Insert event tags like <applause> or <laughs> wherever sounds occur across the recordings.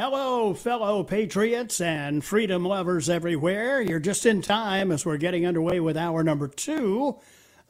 Hello, fellow patriots and freedom lovers everywhere. You're just in time as we're getting underway with hour number two,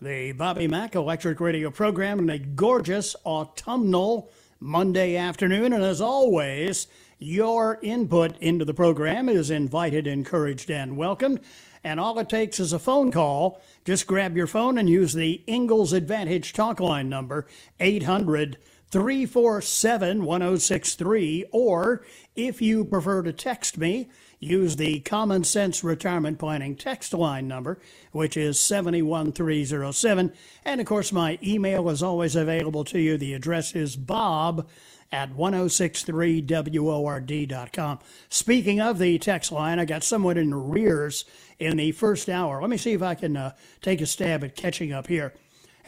the Bobby Mack Electric Radio program, on a gorgeous autumnal Monday afternoon. And as always, your input into the program is invited, encouraged, and welcomed. And all it takes is a phone call. Just grab your phone and use the Ingles Advantage talk line number, 800- 347 1063, or if you prefer to text me, use the Common Sense Retirement Planning text line number, which is 71307. And of course, my email is always available to you. The address is bob at 1063word.com. Speaking of the text line, I got someone in arrears in the first hour. Let me see if I can uh, take a stab at catching up here.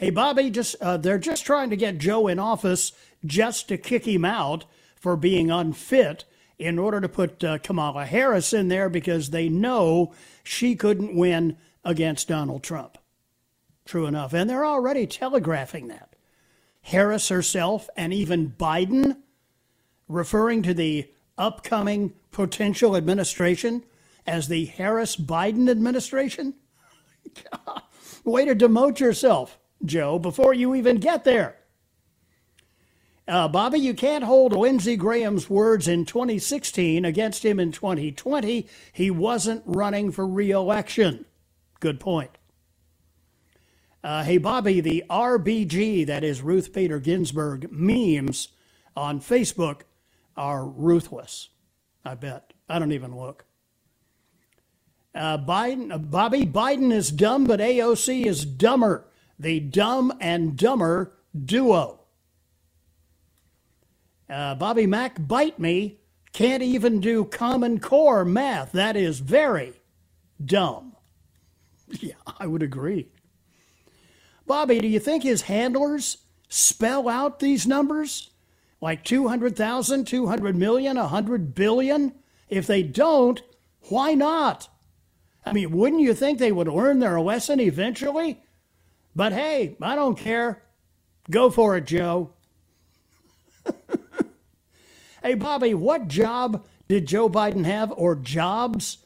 Hey, Bobby, just uh, they're just trying to get Joe in office just to kick him out for being unfit in order to put uh, Kamala Harris in there because they know she couldn't win against Donald Trump. True enough. And they're already telegraphing that. Harris herself and even Biden referring to the upcoming potential administration as the Harris Biden administration? <laughs> Way to demote yourself. Joe, before you even get there. Uh, Bobby, you can't hold Lindsey Graham's words in 2016 against him in 2020. He wasn't running for reelection. Good point. Uh, hey, Bobby, the RBG, that is Ruth Bader Ginsburg, memes on Facebook are ruthless. I bet. I don't even look. Uh, Biden, uh, Bobby, Biden is dumb, but AOC is dumber the Dumb and Dumber duo. Uh, Bobby Mack, bite me, can't even do Common Core math. That is very dumb. <laughs> Yeah, I would agree. Bobby, do you think his handlers spell out these numbers? Like 200,000, 200 million, 100 billion? If they don't, why not? I mean, wouldn't you think they would learn their lesson eventually? But hey, I don't care. Go for it, Joe. <laughs> hey, Bobby, what job did Joe Biden have, or jobs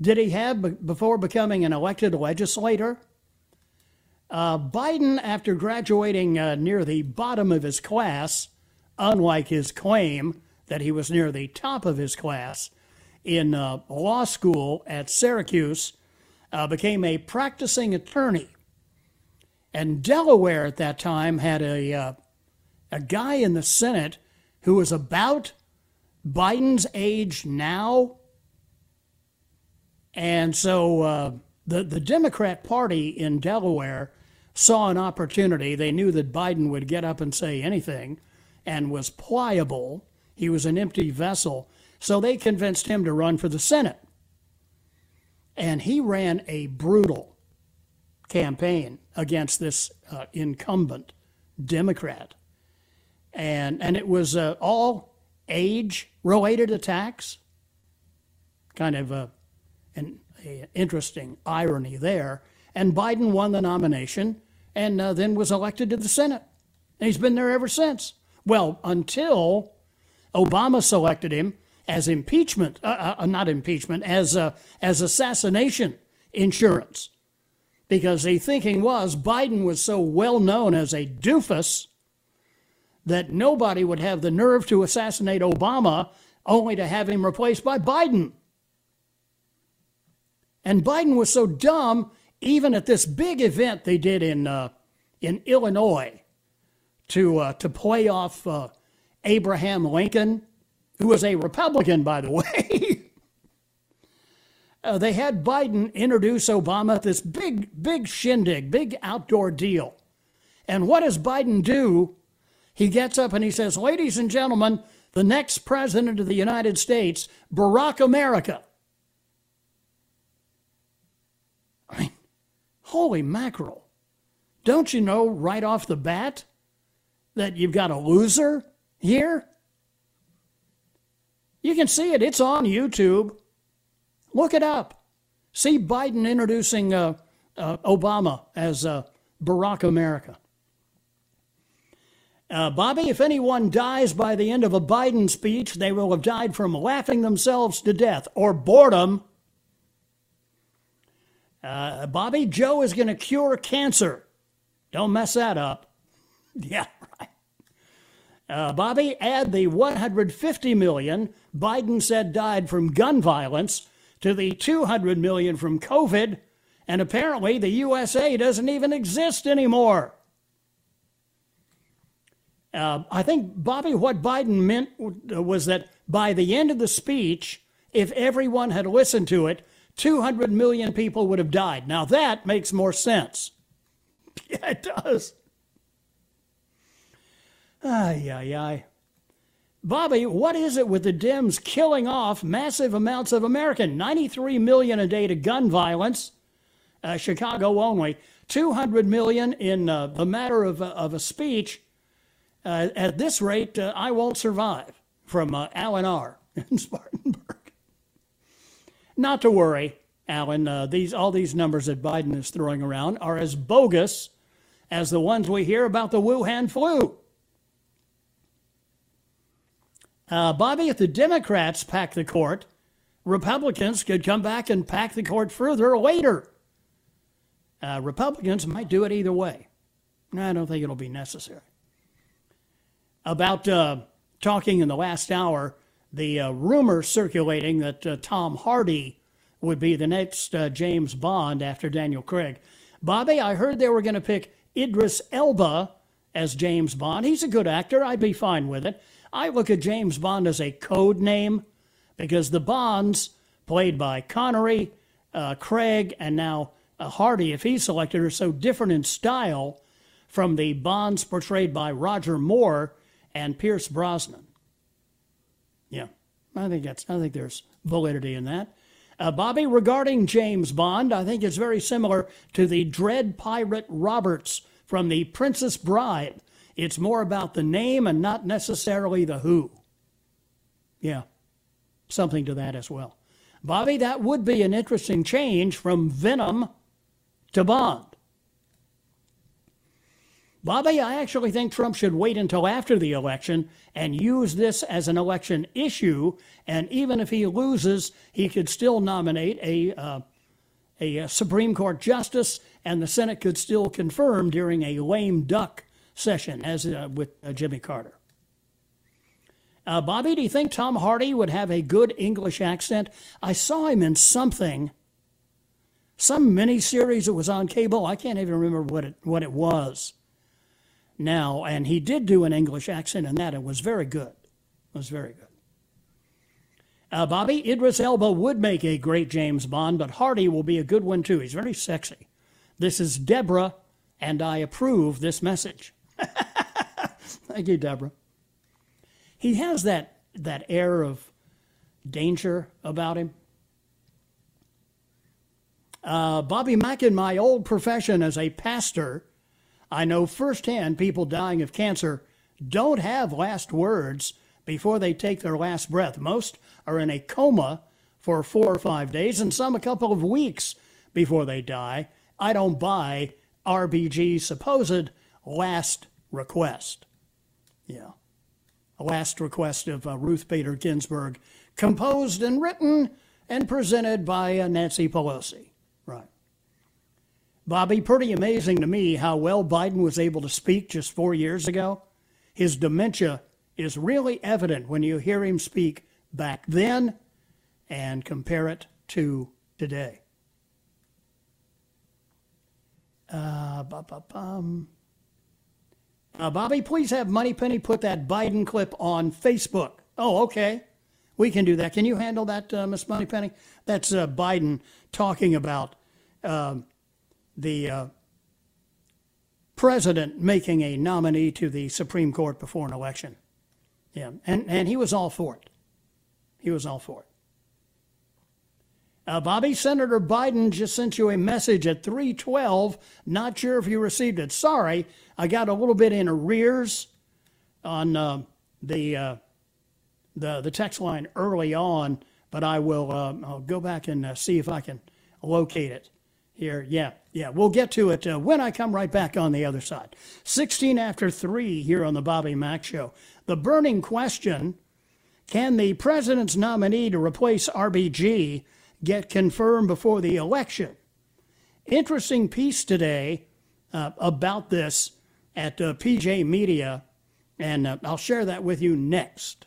did he have before becoming an elected legislator? Uh, Biden, after graduating uh, near the bottom of his class, unlike his claim that he was near the top of his class in uh, law school at Syracuse, uh, became a practicing attorney and Delaware at that time had a, uh, a guy in the Senate who was about Biden's age now. And so uh, the, the Democrat Party in Delaware saw an opportunity. They knew that Biden would get up and say anything and was pliable. He was an empty vessel. So they convinced him to run for the Senate. And he ran a brutal campaign against this uh, incumbent Democrat. And, and it was uh, all age related attacks. Kind of a, an a interesting irony there. And Biden won the nomination and uh, then was elected to the Senate. And he's been there ever since. Well, until Obama selected him as impeachment, uh, uh, not impeachment, as, as assassination insurance because the thinking was Biden was so well known as a doofus that nobody would have the nerve to assassinate Obama only to have him replaced by Biden. And Biden was so dumb, even at this big event they did in, uh, in Illinois to, uh, to play off uh, Abraham Lincoln, who was a Republican, by the <laughs> way. Uh, they had Biden introduce Obama this big, big shindig, big outdoor deal. And what does Biden do? He gets up and he says, Ladies and gentlemen, the next president of the United States, Barack America. I mean, holy mackerel. Don't you know right off the bat that you've got a loser here? You can see it, it's on YouTube. Look it up. See Biden introducing uh, uh, Obama as uh, Barack America. Uh, Bobby, if anyone dies by the end of a Biden speech, they will have died from laughing themselves to death or boredom. Uh, Bobby, Joe is going to cure cancer. Don't mess that up. <laughs> Yeah, right. Uh, Bobby, add the 150 million Biden said died from gun violence to the 200 million from COVID, and apparently the USA doesn't even exist anymore. Uh, I think, Bobby, what Biden meant was that by the end of the speech, if everyone had listened to it, 200 million people would have died. Now that makes more sense. <laughs> Yeah, it does. Ay, ay, ay. Bobby, what is it with the Dems killing off massive amounts of American? 93 million a day to gun violence, uh, Chicago only. 200 million in uh, the matter of, uh, of a speech. Uh, at this rate, uh, I won't survive. From Alan R. <laughs> in Spartanburg. Not to worry, Alan. these all these numbers that Biden is throwing around are as bogus as the ones we hear about the Wuhan flu. Uh, Bobby, if the Democrats pack the court, Republicans could come back and pack the court further later. Uh, Republicans might do it either way. I don't think it'll be necessary. About uh, talking in the last hour, the uh, rumor circulating that uh, Tom Hardy would be the next uh, James Bond after Daniel Craig. Bobby, I heard they were going to pick Idris Elba as James Bond. He's a good actor. I'd be fine with it. I look at James Bond as a code name because the Bonds, played by Connery, uh, Craig, and now uh, Hardy, if he's selected, are so different in style from the Bonds portrayed by Roger Moore and Pierce Brosnan. Yeah, I think that's. I think there's validity in that. Uh, Bobby, regarding James Bond, I think it's very similar to the Dread Pirate Roberts from The Princess Bride. It's more about the name and not necessarily the who. Yeah, something to that as well. Bobby, that would be an interesting change from Venom to Bond. Bobby, I actually think Trump should wait until after the election and use this as an election issue. And even if he loses, he could still nominate a, uh, a Supreme Court justice, and the Senate could still confirm during a lame duck session, as uh, with uh, Jimmy Carter. Uh, Bobby, do you think Tom Hardy would have a good English accent? I saw him in something, some mini series that was on cable. I can't even remember what it what it was now, and he did do an English accent in that. It was very good. It was very good. Uh, Bobby, Idris Elba would make a great James Bond, but Hardy will be a good one too. He's very sexy. This is Deborah, and I approve this message. <laughs> Thank you, Deborah. He has that, that air of danger about him. Uh, Bobby Mack, in my old profession as a pastor, I know firsthand people dying of cancer don't have last words before they take their last breath. Most are in a coma for four or five days, and some a couple of weeks before they die. I don't buy RBG's supposed last request. Yeah. A last request of uh, Ruth Bader Ginsburg, composed and written and presented by uh, Nancy Pelosi. Right. Bobby, pretty amazing to me how well Biden was able to speak just four years ago. His dementia is really evident when you hear him speak back then and compare it to today. Uh, uh, Bobby, please have Moneypenny put that Biden clip on Facebook. Oh, okay. we can do that. Can you handle that, uh, Miss Moneypenny? That's uh, Biden talking about um, the uh, president making a nominee to the Supreme Court before an election. Yeah, and, and he was all for it. He was all for it. Uh, Bobby, Senator Biden just sent you a message at 312. Not sure if you received it. Sorry, I got a little bit in arrears on uh, the, uh, the the text line early on, but I will uh, I'll go back and uh, see if I can locate it here. Yeah, yeah, we'll get to it uh, when I come right back on the other side. 16 after 3 here on the Bobby Mack Show. The burning question can the president's nominee to replace RBG get confirmed before the election. Interesting piece today uh, about this at uh, PJ Media, and uh, I'll share that with you next.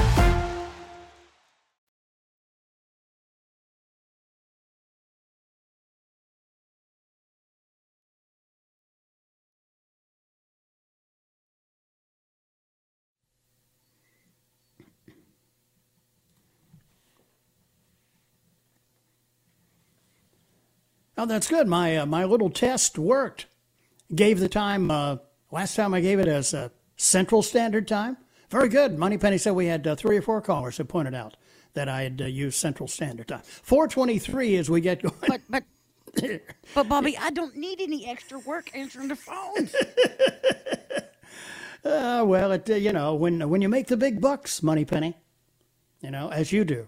Oh, that's good. My uh, my little test worked. Gave the time uh, last time I gave it as uh, Central Standard Time. Very good. Moneypenny said we had uh, three or four callers who pointed out that I had uh, used Central Standard Time. Four twenty three as we get going. But but <laughs> but Bobby, I don't need any extra work answering the phones. <laughs> Uh, well, it, you know when when you make the big bucks, Moneypenny, you know as you do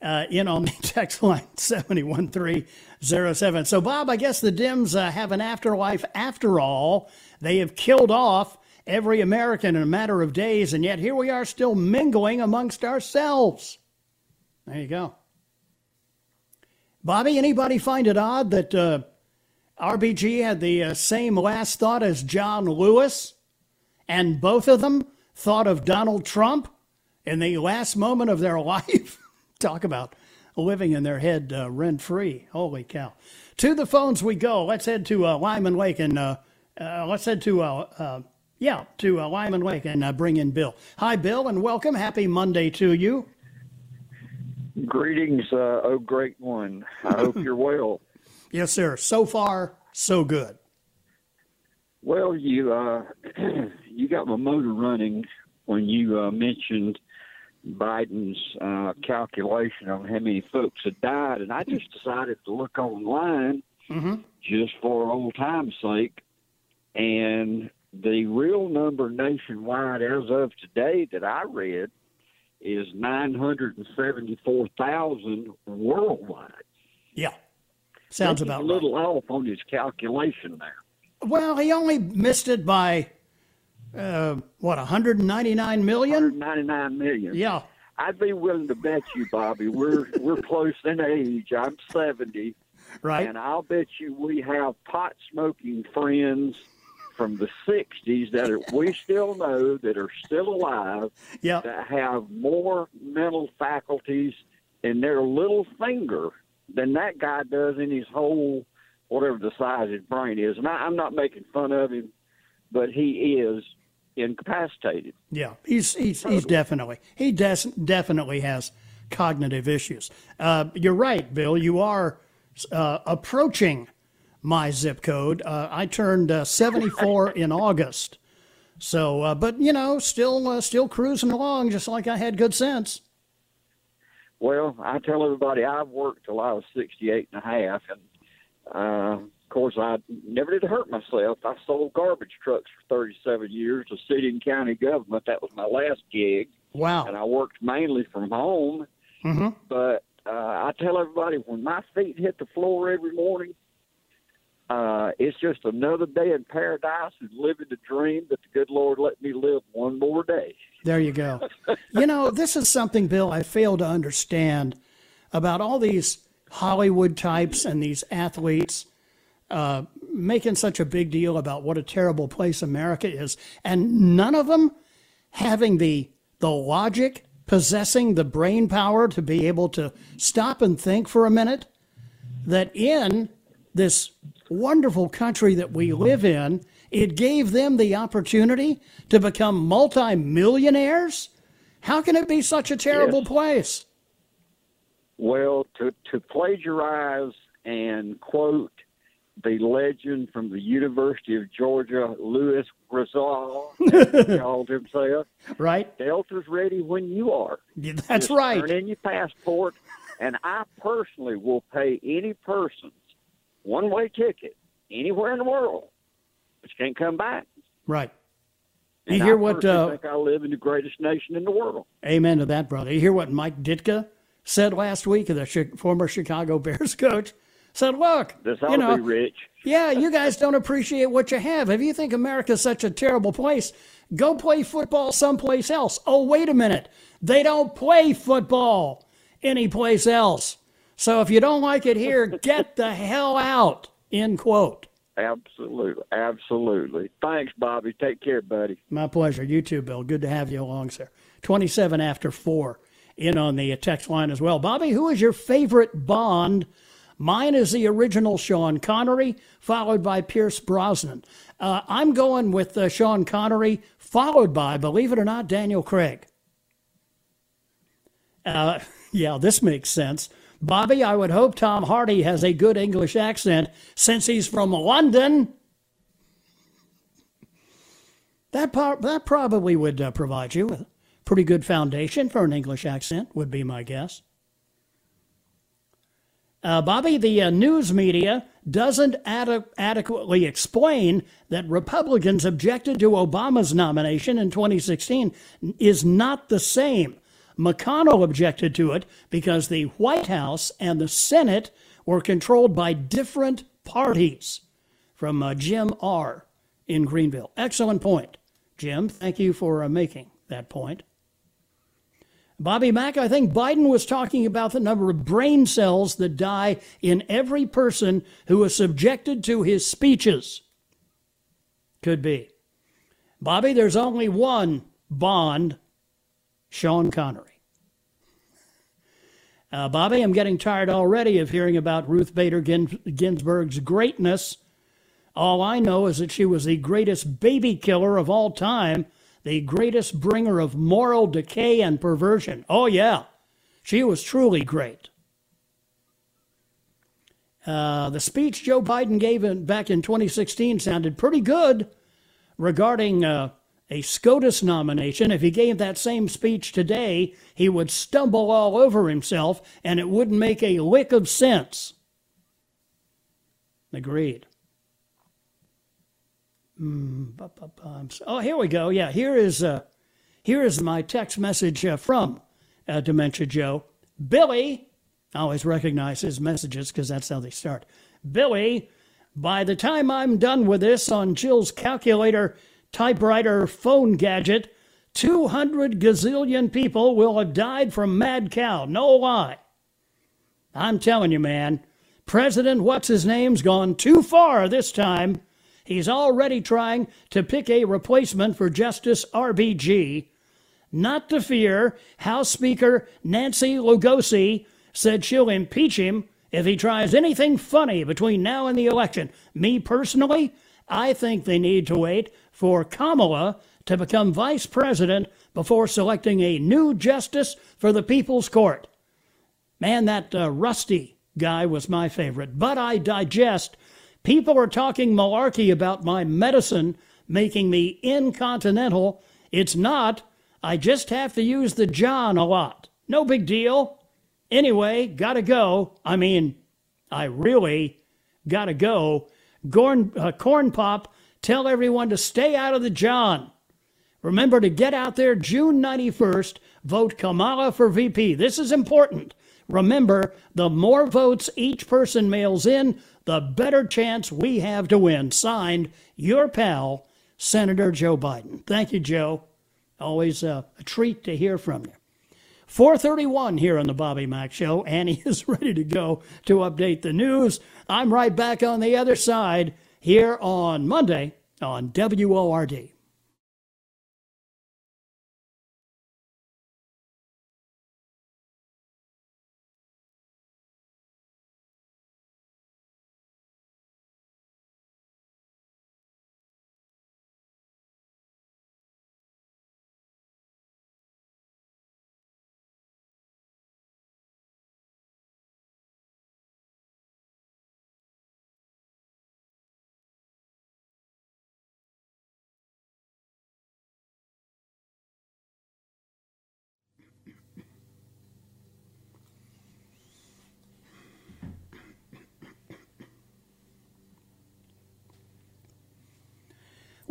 uh, in on the <laughs> text line 71307. So, Bob, I guess the Dems uh, have an afterlife after all. They have killed off every American in a matter of days, and yet here we are still mingling amongst ourselves. There you go. Bobby, anybody find it odd that uh, RBG had the uh, same last thought as John Lewis, and both of them thought of Donald Trump in the last moment of their <laughs> life? Talk about living in their head uh, rent free. Holy cow. To the phones we go. Let's head to uh, Lyman Lake and uh, uh let's head to, uh, uh, yeah, to Lyman Lake and bring in Bill. Hi, Bill, and welcome. Happy Monday to you. Greetings, oh great one. I hope you're <laughs> well. Yes, sir. So far, so good. Well, you <clears throat> you got my motor running when you mentioned Biden's uh, calculation on how many folks had died, and I just decided to look online mm-hmm. just for old time's sake. And the real number nationwide as of today that I read is 974,000 worldwide. Yeah. Sounds That's about a little right. off on his calculation there. Well, he only missed it by uh, what 199 million 199 million yeah I'd be willing to bet you, Bobby. We're <laughs> we're close in age. I'm seventy, right? And I'll bet you we have pot smoking friends from the '60s that are, we still know that are still alive. Yeah. That have more mental faculties in their little finger than that guy does in his whole whatever the size of his brain is. And I, I'm not making fun of him, but he is incapacitated. Yeah, he's he's he's definitely he des- definitely has cognitive issues. Uh, you're right, Bill. You are uh, approaching my zip code. Uh, I turned uh, 74 <laughs> in August, so uh, but you know, still uh, still cruising along, just like I had good sense. Well, I tell everybody I've worked till I was 68 and a half, and of course, I never did hurt myself. I sold garbage trucks for 37 years to city and county government. That was my last gig. Wow. And I worked mainly from home. Mm-hmm. But uh, I tell everybody when my feet hit the floor every morning, uh, it's just another day in paradise and living the dream that the good Lord let me live one more day. There you go. you know, <laughs> this is something, Bill, I fail to understand about all these Hollywood types and these athletes uh, making such a big deal about what a terrible place America is, and none of them having the the logic, possessing the brain power to be able to stop and think for a minute that in this wonderful country that we live in, it gave them the opportunity to become multimillionaires. How can it be such a terrible yes. place? Well, to, to plagiarize and quote the legend from the University of Georgia, Lewis Grizzard, <laughs> called himself. Right. Delta's ready when you are. Yeah, that's Just right. Turn in your passport, and I personally will pay any person's one-way ticket anywhere in the world, but you can't come back. Right. And you hear I what? Uh, think I live in the greatest nation in the world. Amen to that, brother. You hear what Mike Ditka said last week, the former Chicago Bears coach? Said, look, this ought you know, to be rich. <laughs> yeah, you guys don't appreciate what you have. If you think America's such a terrible place, go play football someplace else. Oh, wait a minute. They don't play football anyplace else. So if you don't like it here, <laughs> get the hell out. End quote. Absolutely. Absolutely. Thanks, Bobby. Take care, buddy. My pleasure. You too, Bill. Good to have you along, sir. 27 after 4 in on the text line as well. Bobby, who is your favorite Bond Mine is the original Sean Connery, followed by Pierce Brosnan. Uh, I'm going with uh, Sean Connery, followed by, believe it or not, Daniel Craig. Uh, <laughs> yeah, this makes sense. Bobby, I would hope Tom Hardy has a good English accent since he's from London. That, that probably would uh, provide you with a pretty good foundation for an English accent, would be my guess. Uh, Bobby, the uh, news media doesn't ad- adequately explain that Republicans objected to Obama's nomination in 2016 is not the same. McConnell objected to it because the White House and the Senate were controlled by different parties. From uh, Jim R. in Greenville. Excellent point. Jim, thank you for uh, making that point. Bobby Mack, I think Biden was talking about the number of brain cells that die in every person who is subjected to his speeches. Could be. Bobby, there's only one Bond, Sean Connery. Uh, Bobby, I'm getting tired already of hearing about Ruth Bader Ginsburg's greatness. All I know is that she was the greatest baby killer of all time the greatest bringer of moral decay and perversion. Oh, yeah, she was truly great. Uh, the speech Joe Biden gave in, back in 2016 sounded pretty good regarding uh, a SCOTUS nomination. If he gave that same speech today, he would stumble all over himself and it wouldn't make a lick of sense. Agreed. Mm, oh, here we go. Yeah, here is uh, here is my text message uh, from uh, Dementia Joe. Billy, I always recognize his messages because that's how they start. Billy, by the time I'm done with this on Jill's calculator, typewriter, phone gadget, 200 gazillion people will have died from mad cow. No lie. I'm telling you, man, President What's His Name's gone too far this time. He's already trying to pick a replacement for Justice RBG. Not to fear, House Speaker Nancy Lugosi said she'll impeach him if he tries anything funny between now and the election. Me personally, I think they need to wait for Kamala to become vice president before selecting a new justice for the People's Court. Man, that uh, Rusty guy was my favorite. But I digest. People are talking malarkey about my medicine making me incontinental. It's not. I just have to use the John a lot. No big deal. Anyway, gotta go. I mean, I really gotta go. Corn, uh, corn Pop, tell everyone to stay out of the John. Remember to get out there June 91st, vote Kamala for VP. This is important. Remember, the more votes each person mails in, the better chance we have to win. Signed, your pal, Senator Joe Biden. Thank you, Joe. Always uh, a treat to hear from you. 431 here on the Bobby Mack Show. Annie <laughs> is ready to go to update the news. I'm right back on the other side here on Monday on WORD.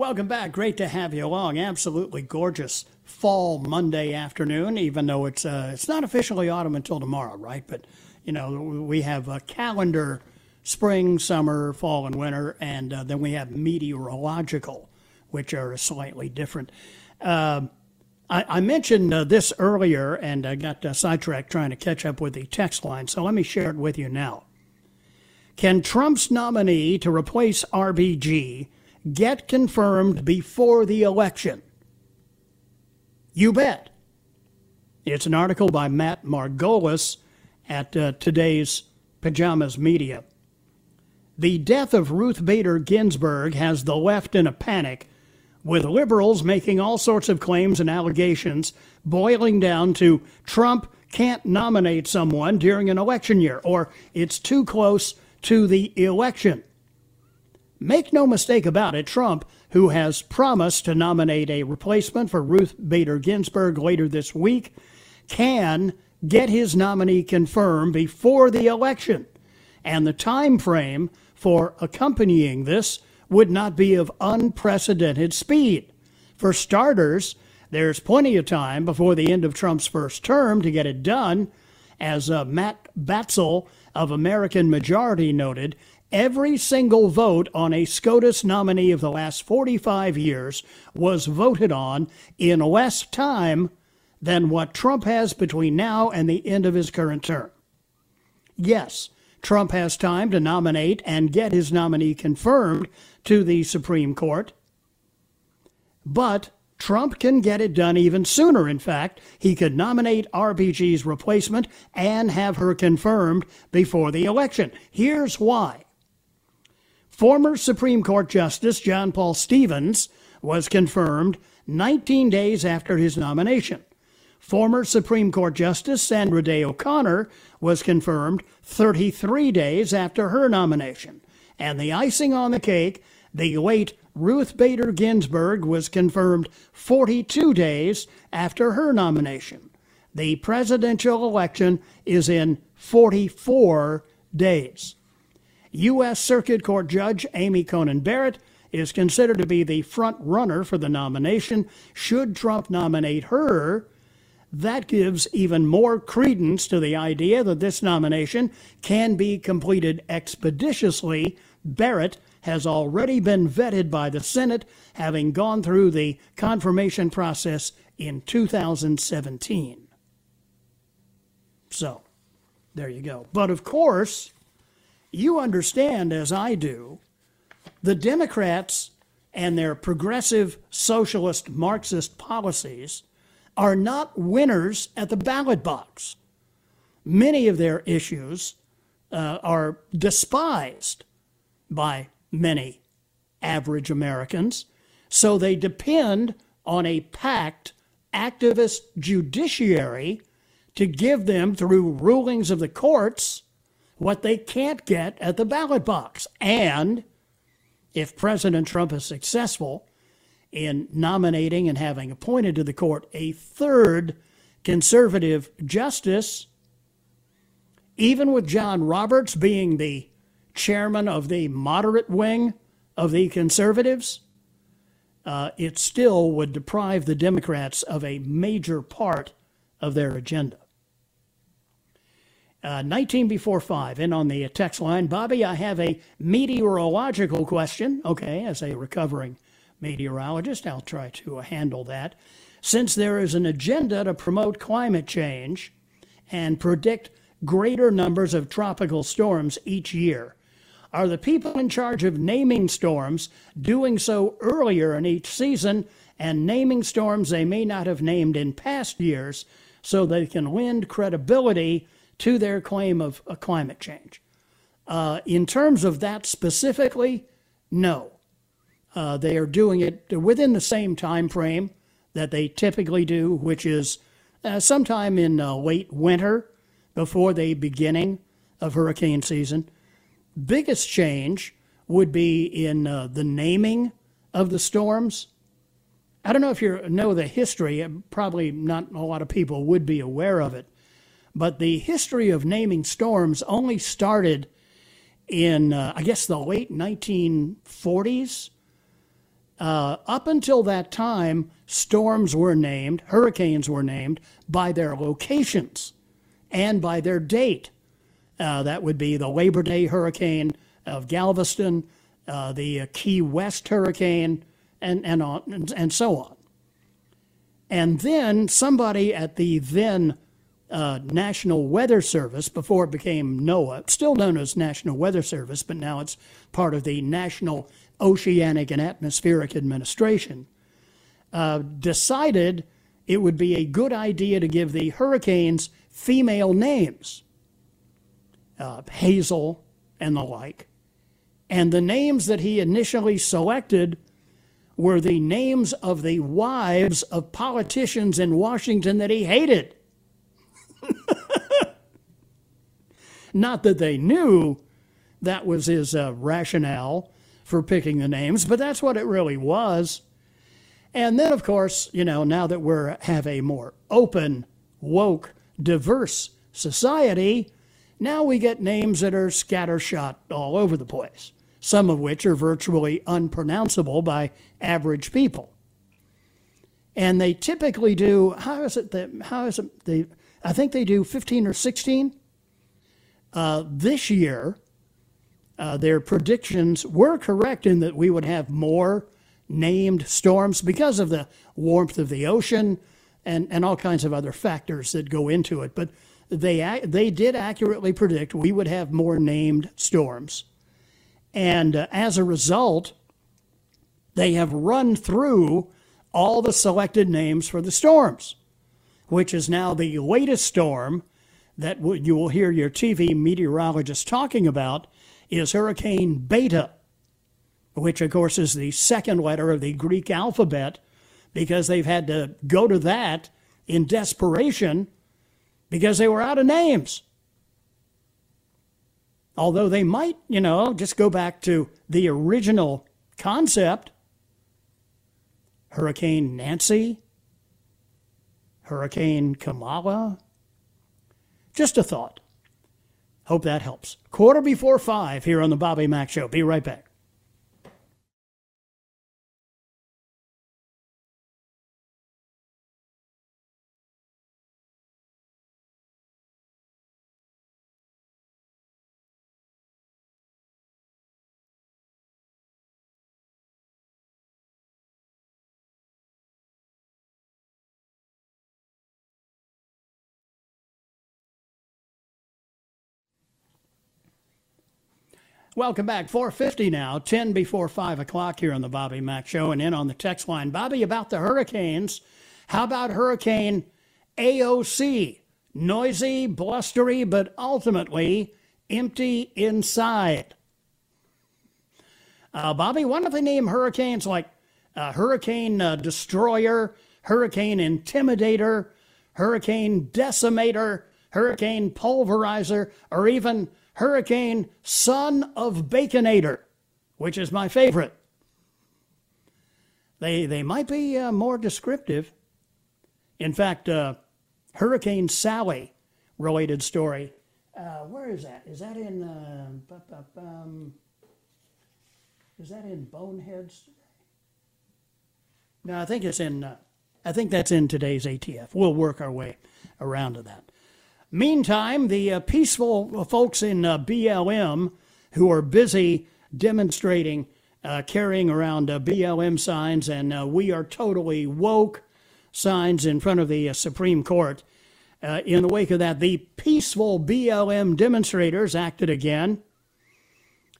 Welcome back. Great to have you along. Absolutely gorgeous fall Monday afternoon, even though it's uh, it's not officially autumn until tomorrow, right? But you know we have a calendar spring, summer, fall, and winter, and uh, then we have meteorological, which are slightly different. Uh, I, I, mentioned uh, this earlier, and I got uh, sidetracked trying to catch up with the text line, so let me share it with you now. Can Trump's nominee to replace RBG get confirmed before the election? You bet. It's an article by Matt Margolis at uh, today's Pajamas Media. The death of Ruth Bader Ginsburg has the left in a panic, with liberals making all sorts of claims and allegations, boiling down to Trump can't nominate someone during an election year, or it's too close to the election. Make no mistake about it, Trump, who has promised to nominate a replacement for Ruth Bader Ginsburg later this week, can get his nominee confirmed before the election. And the time frame for accompanying this would not be of unprecedented speed. For starters, there's plenty of time before the end of Trump's first term to get it done. As uh, Matt Batzel of American Majority noted, Every single vote on a SCOTUS nominee of the last 45 years was voted on in less time than what Trump has between now and the end of his current term. Yes, Trump has time to nominate and get his nominee confirmed to the Supreme Court. But Trump can get it done even sooner. In fact, he could nominate RBG's replacement and have her confirmed before the election. Here's why. Former Supreme Court Justice John Paul Stevens was confirmed 19 days after his nomination. Former Supreme Court Justice Sandra Day O'Connor was confirmed 33 days after her nomination. And the icing on the cake, the late Ruth Bader Ginsburg was confirmed 42 days after her nomination. The presidential election is in 44 days. U.S. Circuit Court Judge Amy Coney Barrett is considered to be the front runner for the nomination. Should Trump nominate her, that gives even more credence to the idea that this nomination can be completed expeditiously. Barrett has already been vetted by the Senate, having gone through the confirmation process in 2017. So, there you go. But of course, you understand, as I do, the Democrats and their progressive socialist Marxist policies are not winners at the ballot box. Many of their issues uh, are despised by many average Americans, so they depend on a packed activist judiciary to give them, through rulings of the courts, what they can't get at the ballot box. And if President Trump is successful in nominating and having appointed to the court a third conservative justice, even with John Roberts being the chairman of the moderate wing of the conservatives, uh, it still would deprive the Democrats of a major part of their agenda. Uh, 19 before 5, in on the text line. Bobby, I have a meteorological question. Okay, as a recovering meteorologist, I'll try to handle that. Since there is an agenda to promote climate change and predict greater numbers of tropical storms each year, are the people in charge of naming storms doing so earlier in each season and naming storms they may not have named in past years so they can lend credibility to their claim of a climate change. Uh, in terms of that specifically, no. Uh, they are doing it within the same time frame that they typically do, which is uh, sometime in uh, late winter before the beginning of hurricane season. Biggest change would be in uh, the naming of the storms. I don't know if you know the history, probably not a lot of people would be aware of it. But the history of naming storms only started in, uh, I guess, the late 1940s. Uh, up until that time, storms were named, hurricanes were named by their locations and by their date. Uh, that would be the Labor Day hurricane of Galveston, uh, the Key West hurricane, and, and, on, and, and so on. And then somebody at the then uh, National Weather Service before it became NOAA, still known as National Weather Service, but now it's part of the National Oceanic and Atmospheric Administration, uh, decided it would be a good idea to give the hurricanes female names, uh, Hazel and the like. And the names that he initially selected were the names of the wives of politicians in Washington that he hated. Not that they knew that was his uh, rationale for picking the names, but that's what it really was. And then, of course, you know, now that we have a more open, woke, diverse society, now we get names that are scattershot all over the place, some of which are virtually unpronounceable by average people. And they typically do, how is it that, how is it, they, I think they do 15 or 16 uh, this year, uh, their predictions were correct in that we would have more named storms because of the warmth of the ocean and, and all kinds of other factors that go into it. But they, they did accurately predict we would have more named storms. And uh, as a result, they have run through all the selected names for the storms, which is now the latest storm that you will hear your TV meteorologists talking about is Hurricane Beta, which, of course, is the second letter of the Greek alphabet, because they've had to go to that in desperation because they were out of names. Although they might, you know, just go back to the original concept Hurricane Nancy, Hurricane Kamala, just a thought. Hope that helps. Quarter before five here on the Bobby Mack Show. Be right back. Welcome back. 450 now, 10 before 5 o'clock here on the Bobby Mack Show and in on the text line. Bobby, about the hurricanes. How about Hurricane AOC? Noisy, blustery, but ultimately empty inside. Uh, Bobby, don't they name hurricanes like uh, Hurricane uh, Destroyer, Hurricane Intimidator, Hurricane Decimator, Hurricane Pulverizer, or even Hurricane Son of Baconator, which is my favorite. They, they might be uh, more descriptive. In fact, uh, Hurricane Sally related story. Uh, where is that? Is that in uh, um, is that in Boneheads? No, I think it's in. Uh, I think that's in today's ATF. We'll work our way around to that. Meantime, the uh, peaceful folks in uh, BLM who are busy demonstrating, uh, carrying around uh, BLM signs and uh, we are totally woke signs in front of the uh, Supreme Court. in the wake of that, the peaceful BLM demonstrators acted again.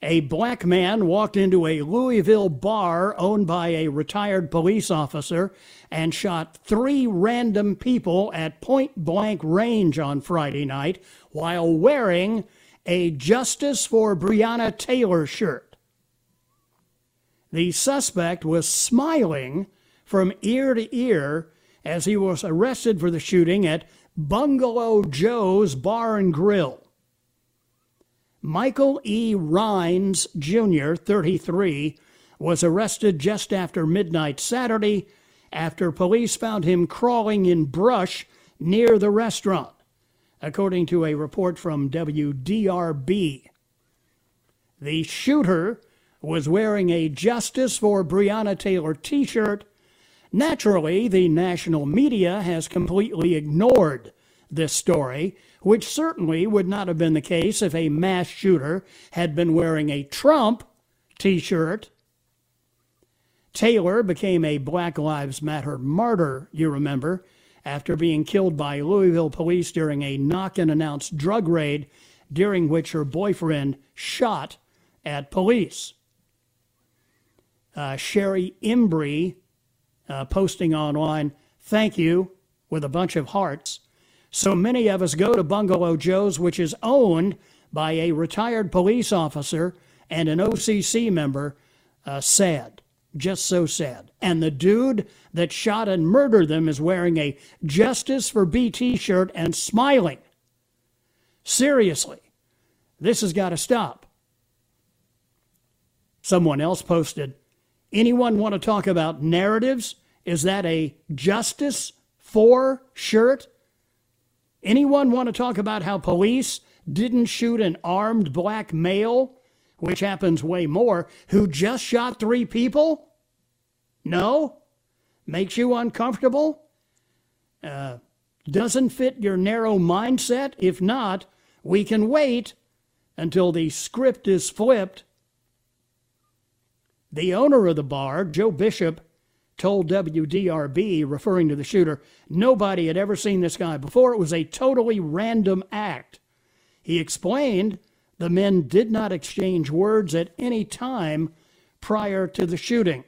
A black man walked into a Louisville bar owned by a retired police officer and shot three random people at point blank range on Friday night while wearing a Justice for Breonna Taylor shirt. The suspect was smiling from ear to ear as he was arrested for the shooting at Bungalow Joe's Bar and Grill. Michael E. Rhines Jr., 33, was arrested just after midnight Saturday after police found him crawling in brush near the restaurant, according to a report from WDRB. The shooter was wearing a Justice for Breonna Taylor t shirt. Naturally, the national media has completely ignored this story which certainly would not have been the case if a mass shooter had been wearing a Trump t shirt. Taylor became a Black Lives Matter martyr, you remember, after being killed by Louisville police during a knock and announce drug raid during which her boyfriend shot at police. Uh, Sherry Embry uh, posting online, thank you, with a bunch of hearts. So many of us go to Bungalow Joe's, which is owned by a retired police officer and an OCC member. Uh, sad. Just so sad. And the dude that shot and murdered them is wearing a Justice for BT shirt and smiling. Seriously, this has got to stop. Someone else posted, anyone want to talk about narratives? Is that a Justice for shirt? Anyone want to talk about how police didn't shoot an armed black male, which happens way more, who just shot three people? No? Makes you uncomfortable? Uh, doesn't fit your narrow mindset? If not, we can wait until the script is flipped. The owner of the bar, Joe Bishop, told WDRB, referring to the shooter, nobody had ever seen this guy before. It was a totally random act. He explained the men did not exchange words at any time prior to the shooting.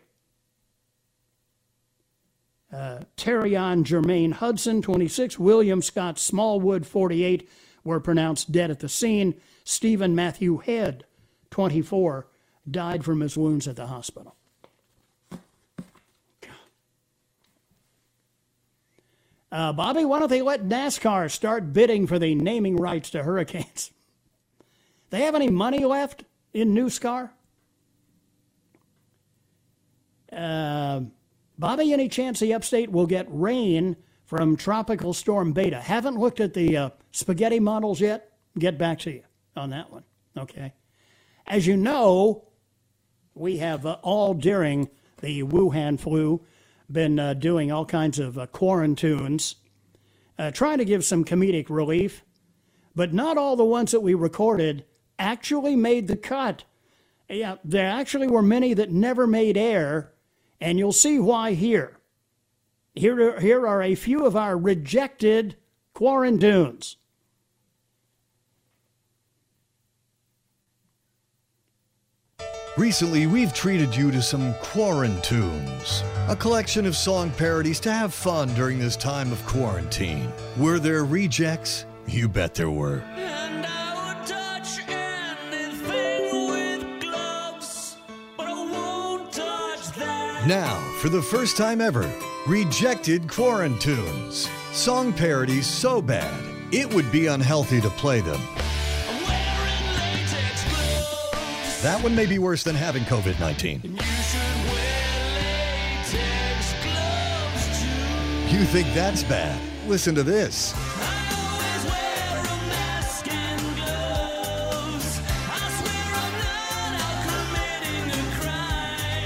Uh, Terrion Jermaine Hudson, 26, William Scott Smallwood, 48, were pronounced dead at the scene. Stephen Matthew Head, 24, died from his wounds at the hospital. Uh, Bobby, why don't they let NASCAR start bidding for the naming rights to hurricanes? <laughs> They have any money left in NewScar? Uh, Bobby, any chance the upstate will get rain from Tropical Storm Beta? Haven't looked at the uh, spaghetti models yet. Get back to you on that one. Okay. As you know, we have uh, all during the Wuhan flu been uh, doing all kinds of uh, Quarantunes, uh, trying to give some comedic relief, but not all the ones that we recorded actually made the cut. Yeah, there actually were many that never made air, and you'll see why here. Here, here are a few of our rejected quarantunes. Recently, we've treated you to some Quarantunes, a collection of song parodies to have fun during this time of quarantine. Were there rejects? You bet there were. Now, for the first time ever, rejected Quarantunes. Song parodies so bad, it would be unhealthy to play them. That one may be worse than having COVID 19. You think that's bad? Listen to this.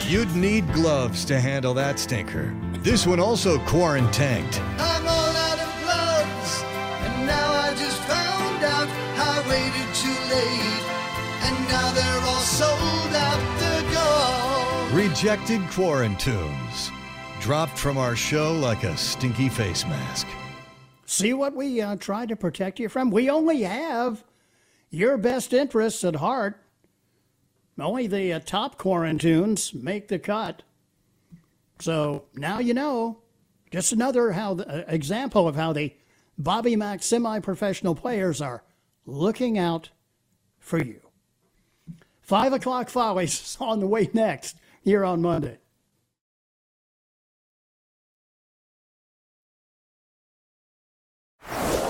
You'd need gloves to handle that stinker. This one also quarantined. I'm all out of gloves, and now I just found out I waited too late, now they're all sold out the door. Rejected Quarantunes. Dropped from our show like a stinky face mask. See what we uh, try to protect you from? We only have your best interests at heart. Only the uh, top Quarantunes make the cut. So now you know. Just another how the, uh, example of how the Bobby Mack semi-professional players are looking out for you. Five o'clock follies <laughs> on the way next here on Monday.